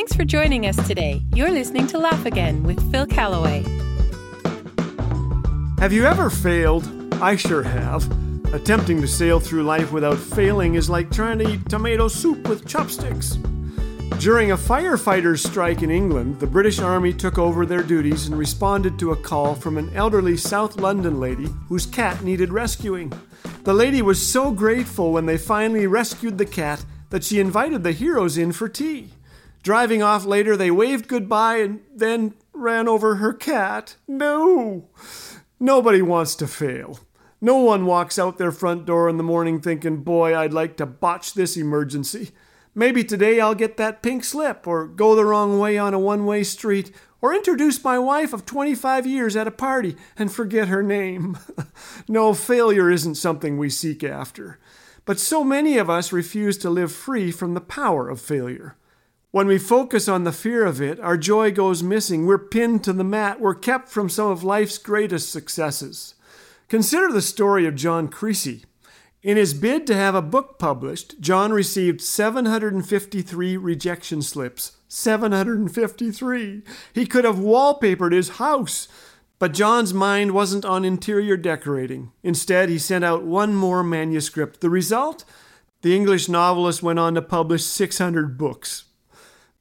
Thanks for joining us today. You're listening to Laugh Again with Phil Callaway. Have you ever failed? I sure have. Attempting to sail through life without failing is like trying to eat tomato soup with chopsticks. During a firefighters' strike in England, the British Army took over their duties and responded to a call from an elderly South London lady whose cat needed rescuing. The lady was so grateful when they finally rescued the cat that she invited the heroes in for tea. Driving off later, they waved goodbye and then ran over her cat. No! Nobody wants to fail. No one walks out their front door in the morning thinking, boy, I'd like to botch this emergency. Maybe today I'll get that pink slip, or go the wrong way on a one way street, or introduce my wife of 25 years at a party and forget her name. no, failure isn't something we seek after. But so many of us refuse to live free from the power of failure. When we focus on the fear of it, our joy goes missing. We're pinned to the mat. We're kept from some of life's greatest successes. Consider the story of John Creasey. In his bid to have a book published, John received 753 rejection slips. 753! He could have wallpapered his house. But John's mind wasn't on interior decorating. Instead, he sent out one more manuscript. The result? The English novelist went on to publish 600 books.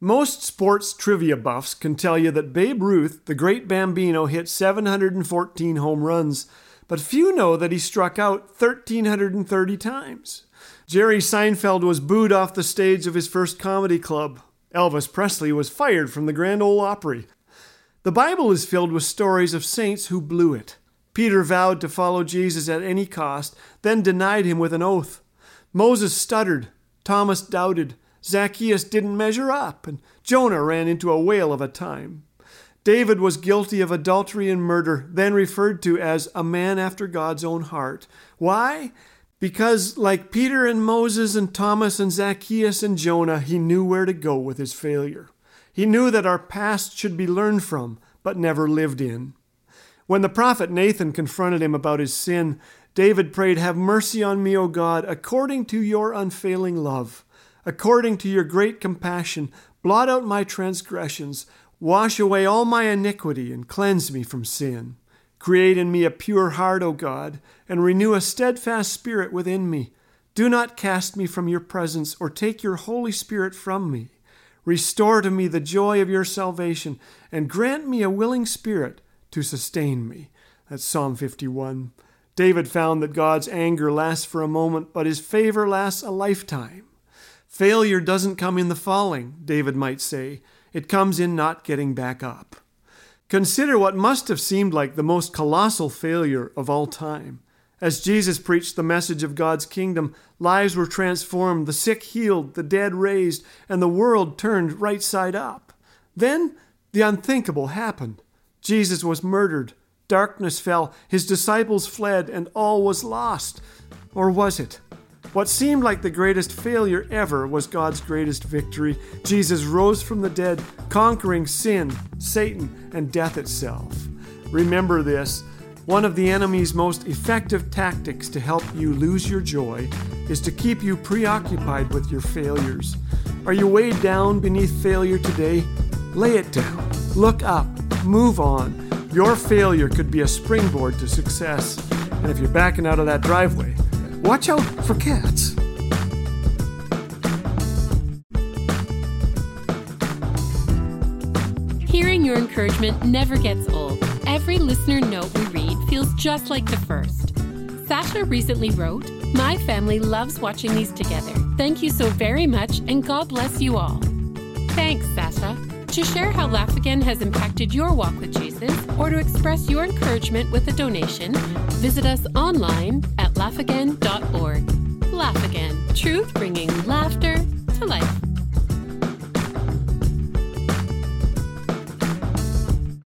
Most sports trivia buffs can tell you that Babe Ruth, the great Bambino, hit 714 home runs, but few know that he struck out 1,330 times. Jerry Seinfeld was booed off the stage of his first comedy club. Elvis Presley was fired from the Grand Ole Opry. The Bible is filled with stories of saints who blew it. Peter vowed to follow Jesus at any cost, then denied him with an oath. Moses stuttered. Thomas doubted. Zacchaeus didn't measure up, and Jonah ran into a whale of a time. David was guilty of adultery and murder, then referred to as a man after God's own heart. Why? Because, like Peter and Moses and Thomas and Zacchaeus and Jonah, he knew where to go with his failure. He knew that our past should be learned from, but never lived in. When the prophet Nathan confronted him about his sin, David prayed, Have mercy on me, O God, according to your unfailing love. According to your great compassion, blot out my transgressions, wash away all my iniquity, and cleanse me from sin. Create in me a pure heart, O God, and renew a steadfast spirit within me. Do not cast me from your presence, or take your Holy Spirit from me. Restore to me the joy of your salvation, and grant me a willing spirit to sustain me. That's Psalm 51. David found that God's anger lasts for a moment, but his favor lasts a lifetime. Failure doesn't come in the falling, David might say. It comes in not getting back up. Consider what must have seemed like the most colossal failure of all time. As Jesus preached the message of God's kingdom, lives were transformed, the sick healed, the dead raised, and the world turned right side up. Then the unthinkable happened. Jesus was murdered, darkness fell, his disciples fled, and all was lost. Or was it? What seemed like the greatest failure ever was God's greatest victory. Jesus rose from the dead, conquering sin, Satan, and death itself. Remember this one of the enemy's most effective tactics to help you lose your joy is to keep you preoccupied with your failures. Are you weighed down beneath failure today? Lay it down. Look up. Move on. Your failure could be a springboard to success. And if you're backing out of that driveway, watch out for cats. Hearing your encouragement never gets old. Every listener note we read feels just like the first. Sasha recently wrote, My family loves watching these together. Thank you so very much, and God bless you all. Thanks, Sasha. To share how Laugh Again has impacted your walk with Jesus, or to express your encouragement with a donation, visit us online at laughagain.org. Laugh Again, truth bringing laughter